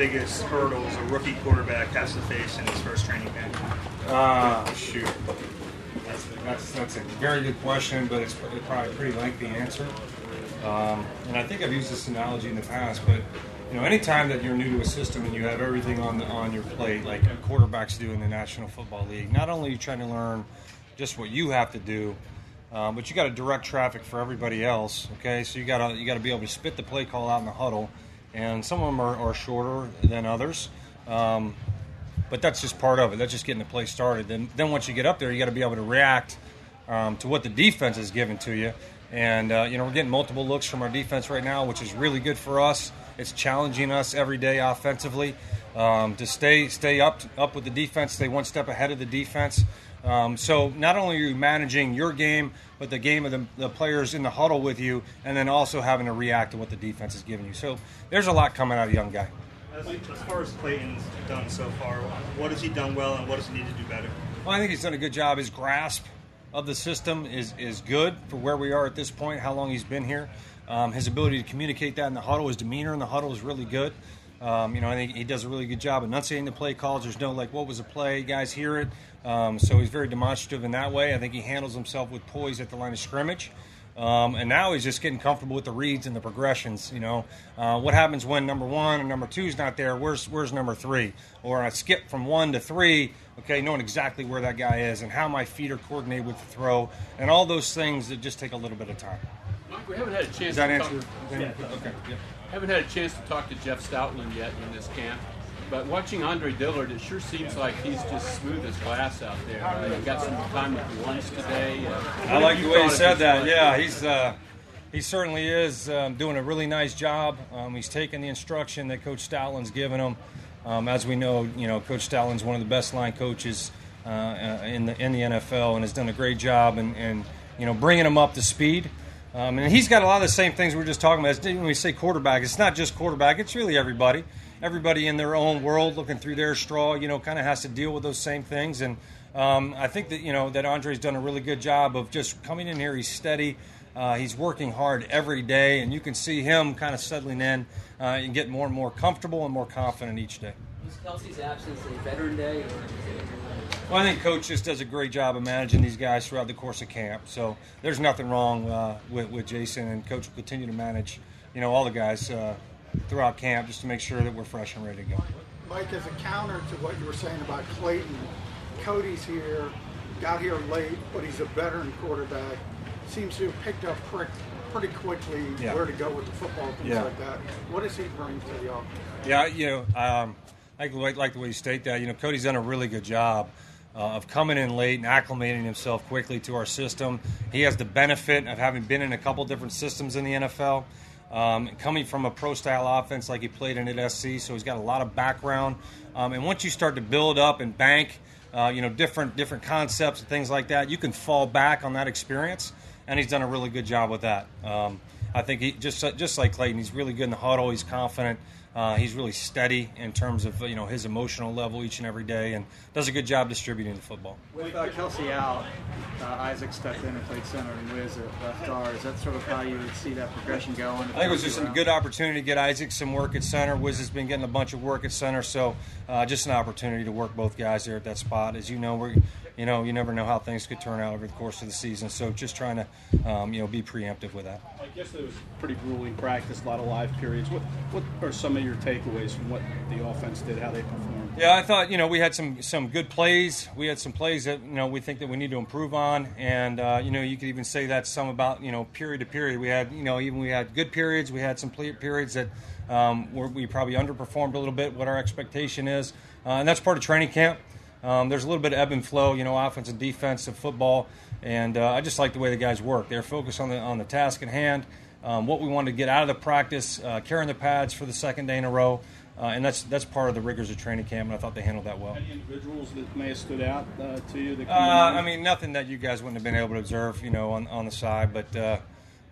biggest hurdles a rookie quarterback has to face in his first training camp? Uh, shoot. That's, that's, that's a very good question, but it's probably a pretty lengthy answer. Um, and I think I've used this analogy in the past, but you know, anytime that you're new to a system and you have everything on the, on your plate, like quarterbacks do in the National Football League, not only are you trying to learn just what you have to do, um, but you got to direct traffic for everybody else. Okay, so you got to you got to be able to spit the play call out in the huddle, and some of them are, are shorter than others. Um, but that's just part of it. That's just getting the play started. Then, then once you get up there, you got to be able to react um, to what the defense is giving to you. And uh, you know, we're getting multiple looks from our defense right now, which is really good for us. It's challenging us every day offensively um, to stay stay up up with the defense, stay one step ahead of the defense. Um, so not only are you managing your game, but the game of the, the, players in the huddle with you, and then also having to react to what the defense is giving you. So there's a lot coming out of young guy. As, as far as Clayton's done so far, what has he done well, and what does he need to do better? Well, I think he's done a good job. His grasp of the system is is good for where we are at this point. How long he's been here, um, his ability to communicate that in the huddle, his demeanor in the huddle is really good. Um, you know, I think he does a really good job enunciating the play calls. There's no like, what was the play? Guys hear it. Um, so he's very demonstrative in that way. I think he handles himself with poise at the line of scrimmage. Um, and now he's just getting comfortable with the reads and the progressions. You know, uh, what happens when number one and number two is not there? Where's where's number three? Or I skip from one to three. Okay, knowing exactly where that guy is and how my feet are coordinated with the throw, and all those things that just take a little bit of time. Mike, we haven't had a chance. Does that to answer? Yeah. Okay. Yeah. Haven't had a chance to talk to Jeff Stoutland yet in this camp. But watching Andre Dillard, it sure seems like he's just smooth as glass out there. Uh, he got some time with lunch today. Uh, I like the way you said that. Yeah, he's uh, he certainly is um, doing a really nice job. Um, he's taking the instruction that Coach Stoutland's given him. Um, as we know, you know, Coach Stoutland's one of the best line coaches uh, uh in the in the NFL and has done a great job and, and you know bringing him up to speed. Um, and he's got a lot of the same things we are just talking about. When we say quarterback, it's not just quarterback; it's really everybody everybody in their own world looking through their straw, you know, kind of has to deal with those same things. And um, I think that, you know, that Andre's done a really good job of just coming in here. He's steady. Uh, he's working hard every day, and you can see him kind of settling in uh, and getting more and more comfortable and more confident each day. Was Kelce's absence a veteran day, or well, I think coach just does a great job of managing these guys throughout the course of camp. So there's nothing wrong uh, with, with Jason, and coach will continue to manage, you know, all the guys uh, throughout camp just to make sure that we're fresh and ready to go. Mike, as a counter to what you were saying about Clayton, Cody's here, got here late, but he's a veteran quarterback. Seems to have picked up pretty, pretty quickly yeah. where to go with the football, things yeah. like that. What does he bring to the offense? Yeah, you know, um, I like the way you state that. You know, Cody's done a really good job. Uh, of coming in late and acclimating himself quickly to our system. He has the benefit of having been in a couple different systems in the NFL. Um, coming from a pro style offense like he played in at SC, so he's got a lot of background. Um, and once you start to build up and bank, uh, you know, different different concepts and things like that, you can fall back on that experience. And he's done a really good job with that. Um, I think he just just like Clayton, he's really good in the huddle. He's confident. Uh, he's really steady in terms of you know his emotional level each and every day, and does a good job distributing the football. With uh, Kelce out, uh, Isaac stepped in and played center, and Wiz at left guard. Is that sort of how you would see that progression going? I think it was just around? a good opportunity to get Isaac some work at center. Wiz has been getting a bunch of work at center, so uh, just an opportunity to work both guys there at that spot. As you know, we're you know, you never know how things could turn out over the course of the season. So just trying to, um, you know, be preemptive with that. I guess it was pretty grueling practice, a lot of live periods. What what are some of your takeaways from what the offense did, how they performed? Yeah, I thought you know we had some some good plays. We had some plays that you know we think that we need to improve on, and uh, you know you could even say that some about you know period to period. We had you know even we had good periods. We had some periods that um, where we probably underperformed a little bit. What our expectation is, uh, and that's part of training camp. Um, there's a little bit of ebb and flow, you know, offense and defense of football, and uh, I just like the way the guys work. They're focused on the on the task at hand, um, what we wanted to get out of the practice, uh, carrying the pads for the second day in a row, uh, and that's that's part of the rigors of training camp, and I thought they handled that well. Any individuals that may have stood out uh, to you? Uh, I mean, nothing that you guys wouldn't have been able to observe, you know, on on the side, but. Uh,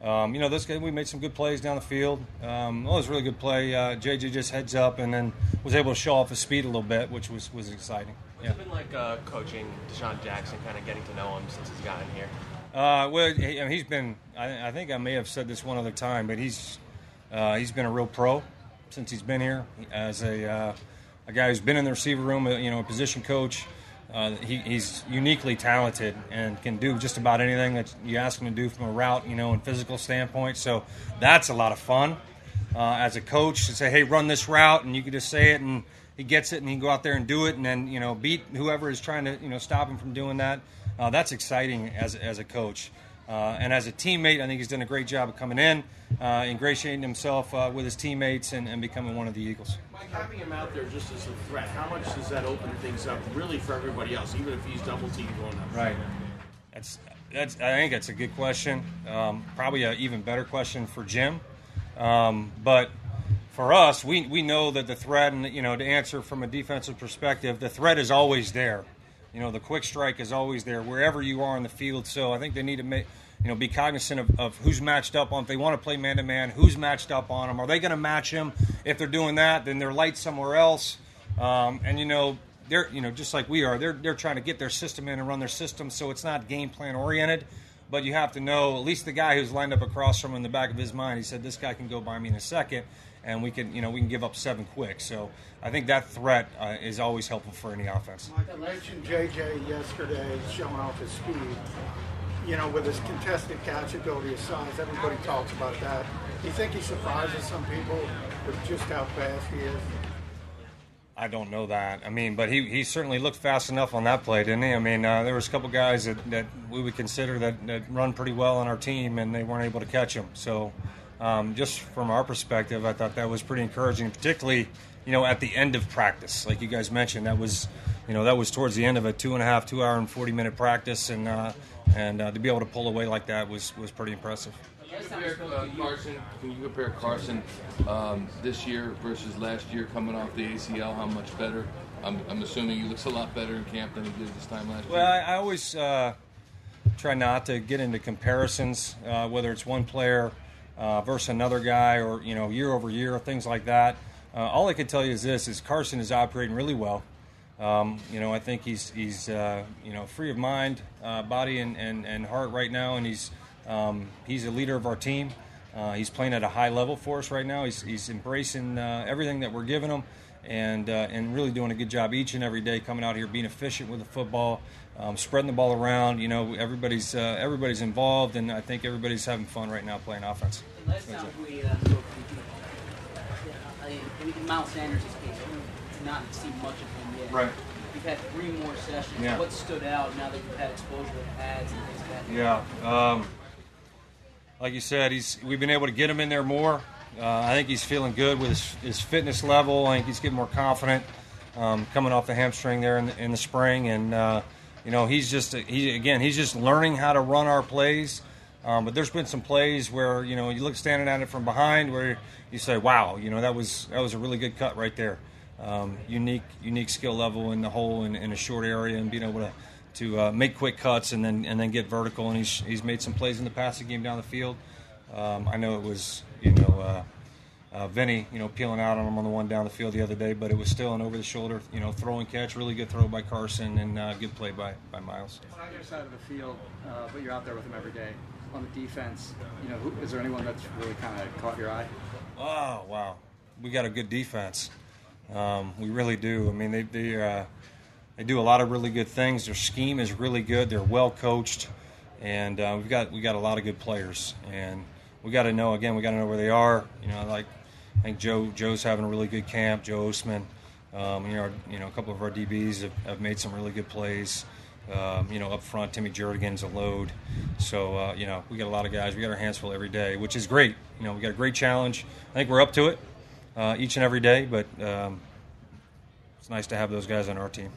um, you know, this game we made some good plays down the field. Um, well, it was a really good play. JJ just heads up and then was able to show off his speed a little bit, which was was exciting. What's yeah. it been like uh, coaching DeSean Jackson, kind of getting to know him since he's gotten here? Uh, well, he, has been. I, I, think I may have said this one other time, but he's uh, he's been a real pro. since he's been here as a uh, a guy who's been in the receiver room, uh, you know, a position coach. Uh, he, he's uniquely talented and can do just about anything that you ask him to do from a route, you know, and physical standpoint. So that's a lot of fun uh, as a coach to say, "Hey, run this route," and you can just say it, and he gets it, and he can go out there and do it, and then you know beat whoever is trying to you know stop him from doing that. Uh, that's exciting as as a coach. Uh, and as a teammate, I think he's done a great job of coming in, uh, ingratiating himself uh, with his teammates, and, and, becoming one of the Eagles. Mike, having him out there just as a threat, how much does that open things up really for everybody else, even if he's double teamed going up? Right. That's that's. I think that's a good question. Um, probably an even better question for Jim. Um, but for us, we we know that the threat, and you know, to answer from a defensive perspective, the threat is always there. You know, the quick strike is always there wherever you are in the field. So I think they need to make, you know, be cognizant of, of who's matched up on. If they want to play man to man, who's matched up on them? Are they going to match him? If they're doing that, then they're light somewhere else. Um, and you know, they're you know just like we are. They're they're trying to get their system in and run their system. So it's not game plan oriented. But you have to know at least the guy who's lined up across from him in the back of his mind. He said, "This guy can go by me in a second and we can, you know, we can give up seven quick. So I think that threat uh, is always helpful for any offense. Like I mentioned JJ yesterday showing off his speed. You know, with his contested catch ability, his size, everybody talks about that. Do you think he surprises some people with just how fast he is? I don't know that. I mean, but he, he certainly looked fast enough on that play, didn't he? I mean, uh, there was a couple guys that, that we would consider that, that run pretty well on our team, and they weren't able to catch him. So um, just from our perspective, I thought that was pretty encouraging, particularly you know at the end of practice, like you guys mentioned. That was you know that was towards the end of a two and a half, two hour and forty minute practice, and uh, and uh, to be able to pull away like that was was pretty impressive. Compare, uh, Carson, can you compare Carson um, this year versus last year coming off the ACL? How much better? I'm, I'm, assuming he looks a lot better in camp than he did this time last well, year. Well, I, I, always uh, try not to get into comparisons, uh, whether it's one player uh, versus another guy or you know year over year things like that. Uh, all I can tell you is this: is Carson is operating really well. Um, you know, I think he's he's uh, you know free of mind, uh, body, and, and, and heart right now, and he's um, he's a leader of our team. Uh, he's playing at a high level for us right now. He's, he's embracing uh, everything that we're giving him, and and really doing a good job each and every day, coming out here being efficient with the football, um, spreading the ball around. You know, everybody's uh, everybody's involved, and I think everybody's having fun right now playing offense. last time we, uh, in Miles Sanders' case we did not see much of him yet right you've had three more sessions. Yeah. What stood out now that you've had exposure with pads and things like that? Yeah. Um, like you said, he's we've been able to get him in there more. Uh, I think he's feeling good with his, his, fitness level. I think he's getting more confident um, coming off the hamstring there in the, in the spring, and uh, you know, he's just he again he's just learning how to run our plays. Um, but there's been some plays where you know you look standing at it from behind where you say, "Wow, you know that was that was a really good cut right there." Um, unique unique skill level in the hole in, in, a short area and being able to to uh, make quick cuts and then and then get vertical. And he's he's made some plays in the passing game down the field. Um, I know it was you know. Uh, uh, Vinny, you know, peeling out on him on the one down the field the other day, but it was still an over the shoulder, you know, throw and catch. Really good throw by Carson and uh, good play by, by Miles. On the other side of the field, uh, but you're out there with him every day. On the defense, you know, who, is there anyone that's really kind of caught your eye? Oh, wow. We got a good defense. Um, we really do. I mean, they, they, uh, they do a lot of really good things. Their scheme is really good. They're well coached. And uh, we've got we got a lot of good players, and we got to know again. We got to know where they are. You know, like I think Joe Joe's having a really good camp. Joe Osman, um, you know, you know, a couple of our DBs have, have made some really good plays. Um, you know, up front, Timmy Jernigan's a load. So, uh, you know, we got a lot of guys. We got our hands full every day, which is great. You know, we got a great challenge. I think we're up to it uh, each and every day, but um, it's nice to have those guys on our team.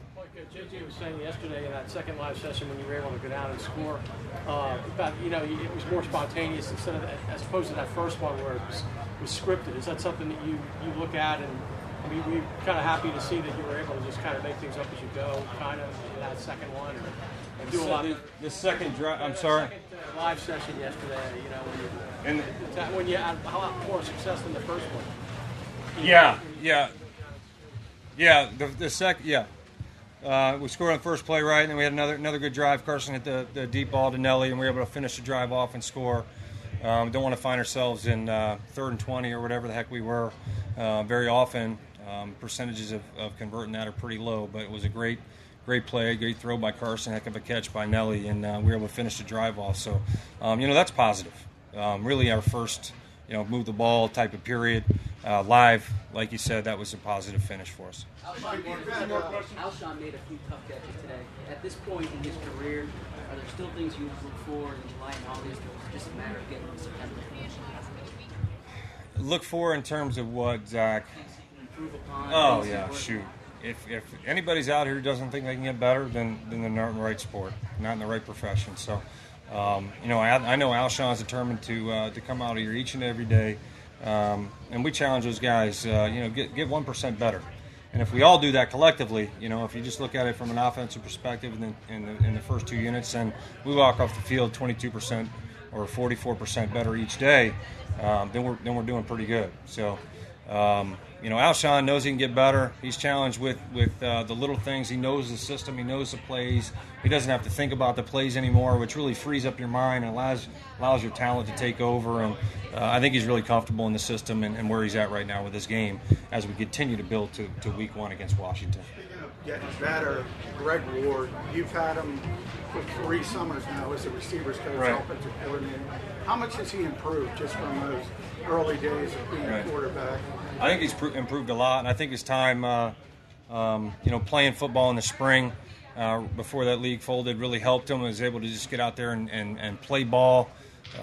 JJ was saying yesterday in that second live session when you were able to go down and score, uh, about you know it was more spontaneous instead of as opposed to that first one where it was, was scripted. Is that something that you you look at and I mean we kind of happy to see that you were able to just kind of make things up as you go, kind of in that second one, or, do a lot. The, the second drive. I'm sorry. Second, uh, live session yesterday. You know when you and when you had a lot more success than the first one. Yeah, yeah, yeah. The the second, yeah. Uh, we scored on the first play right, and then we had another another good drive. Carson hit the, the deep ball to Nelly, and we were able to finish the drive off and score. Um, don't want to find ourselves in uh, third and 20 or whatever the heck we were. uh, very often. Um, percentages of, of converting that are pretty low, but it was a great, great play, great throw by Carson, heck of a catch by Nelly, and uh, we were able to finish the drive off. So, um, you know, that's positive. Um, really, our first, you know, move the ball type of period. Uh, live, like you said, that was a positive finish for us. Alshon made, Alshon made a few tough catches today. At this point in his career, are there still things you look for in July and August, or is just a matter of getting to September? Look for in terms of what, Zach? Improve upon. Oh yeah, shoot. If, if anybody's out here who doesn't think they can get better, then then they're not in the right sport, not in the right profession. So, um, you know, I, I know Alshon's determined to uh, to come out here each and every day, um, and we challenge those guys. Uh, you know, get get one percent better. And if we all do that collectively, you know, if you just look at it from an offensive perspective in the, in the, in the first two units, then we walk off the field 22% or 44% better each day, um, then we're then we're doing pretty good. So, um, you know, Alshon knows he can get better. He's challenged with with uh, the little things. He knows the system. He knows the plays. He doesn't have to think about the plays anymore, which really frees up your mind and allows allows your talent to take over. And uh, I think he's really comfortable in the system and, and where he's at right now with his game as we continue to build to, to Week One against Washington. Getting better, Greg Ward. You've had him for three summers now as a receivers coach, Right. offensive coordinator. How much has he improved just from those early days of being Right. a quarterback? I think he's pro- improved a lot, and I think his time, uh, um, you know, playing football in the spring uh, before that league folded really helped him. He was able to just get out there and, and, and play ball.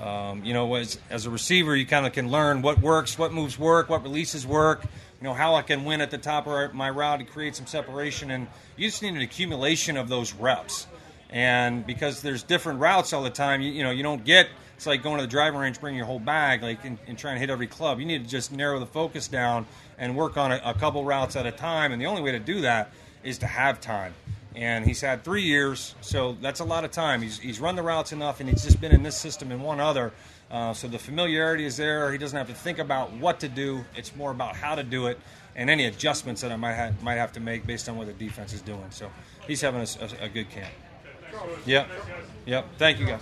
Um, you know, as, as a receiver, you kind of can learn what works, what moves work, what releases work. You know how I can win at the top of my route to create some separation, and you just need an accumulation of those reps. And because there's different routes all the time, you, you know, you don't get. It's like going to the driving range, bringing your whole bag, like and, and trying to hit every club. You need to just narrow the focus down and work on a, a couple routes at a time. And the only way to do that is to have time. And he's had three years, so that's a lot of time. He's, he's run the routes enough, and he's just been in this system and one other. Uh, so the familiarity is there. He doesn't have to think about what to do. It's more about how to do it and any adjustments that I might have, might have to make based on what the defense is doing. So he's having a, a, a good camp. Yep. Yep. Thank you, guys.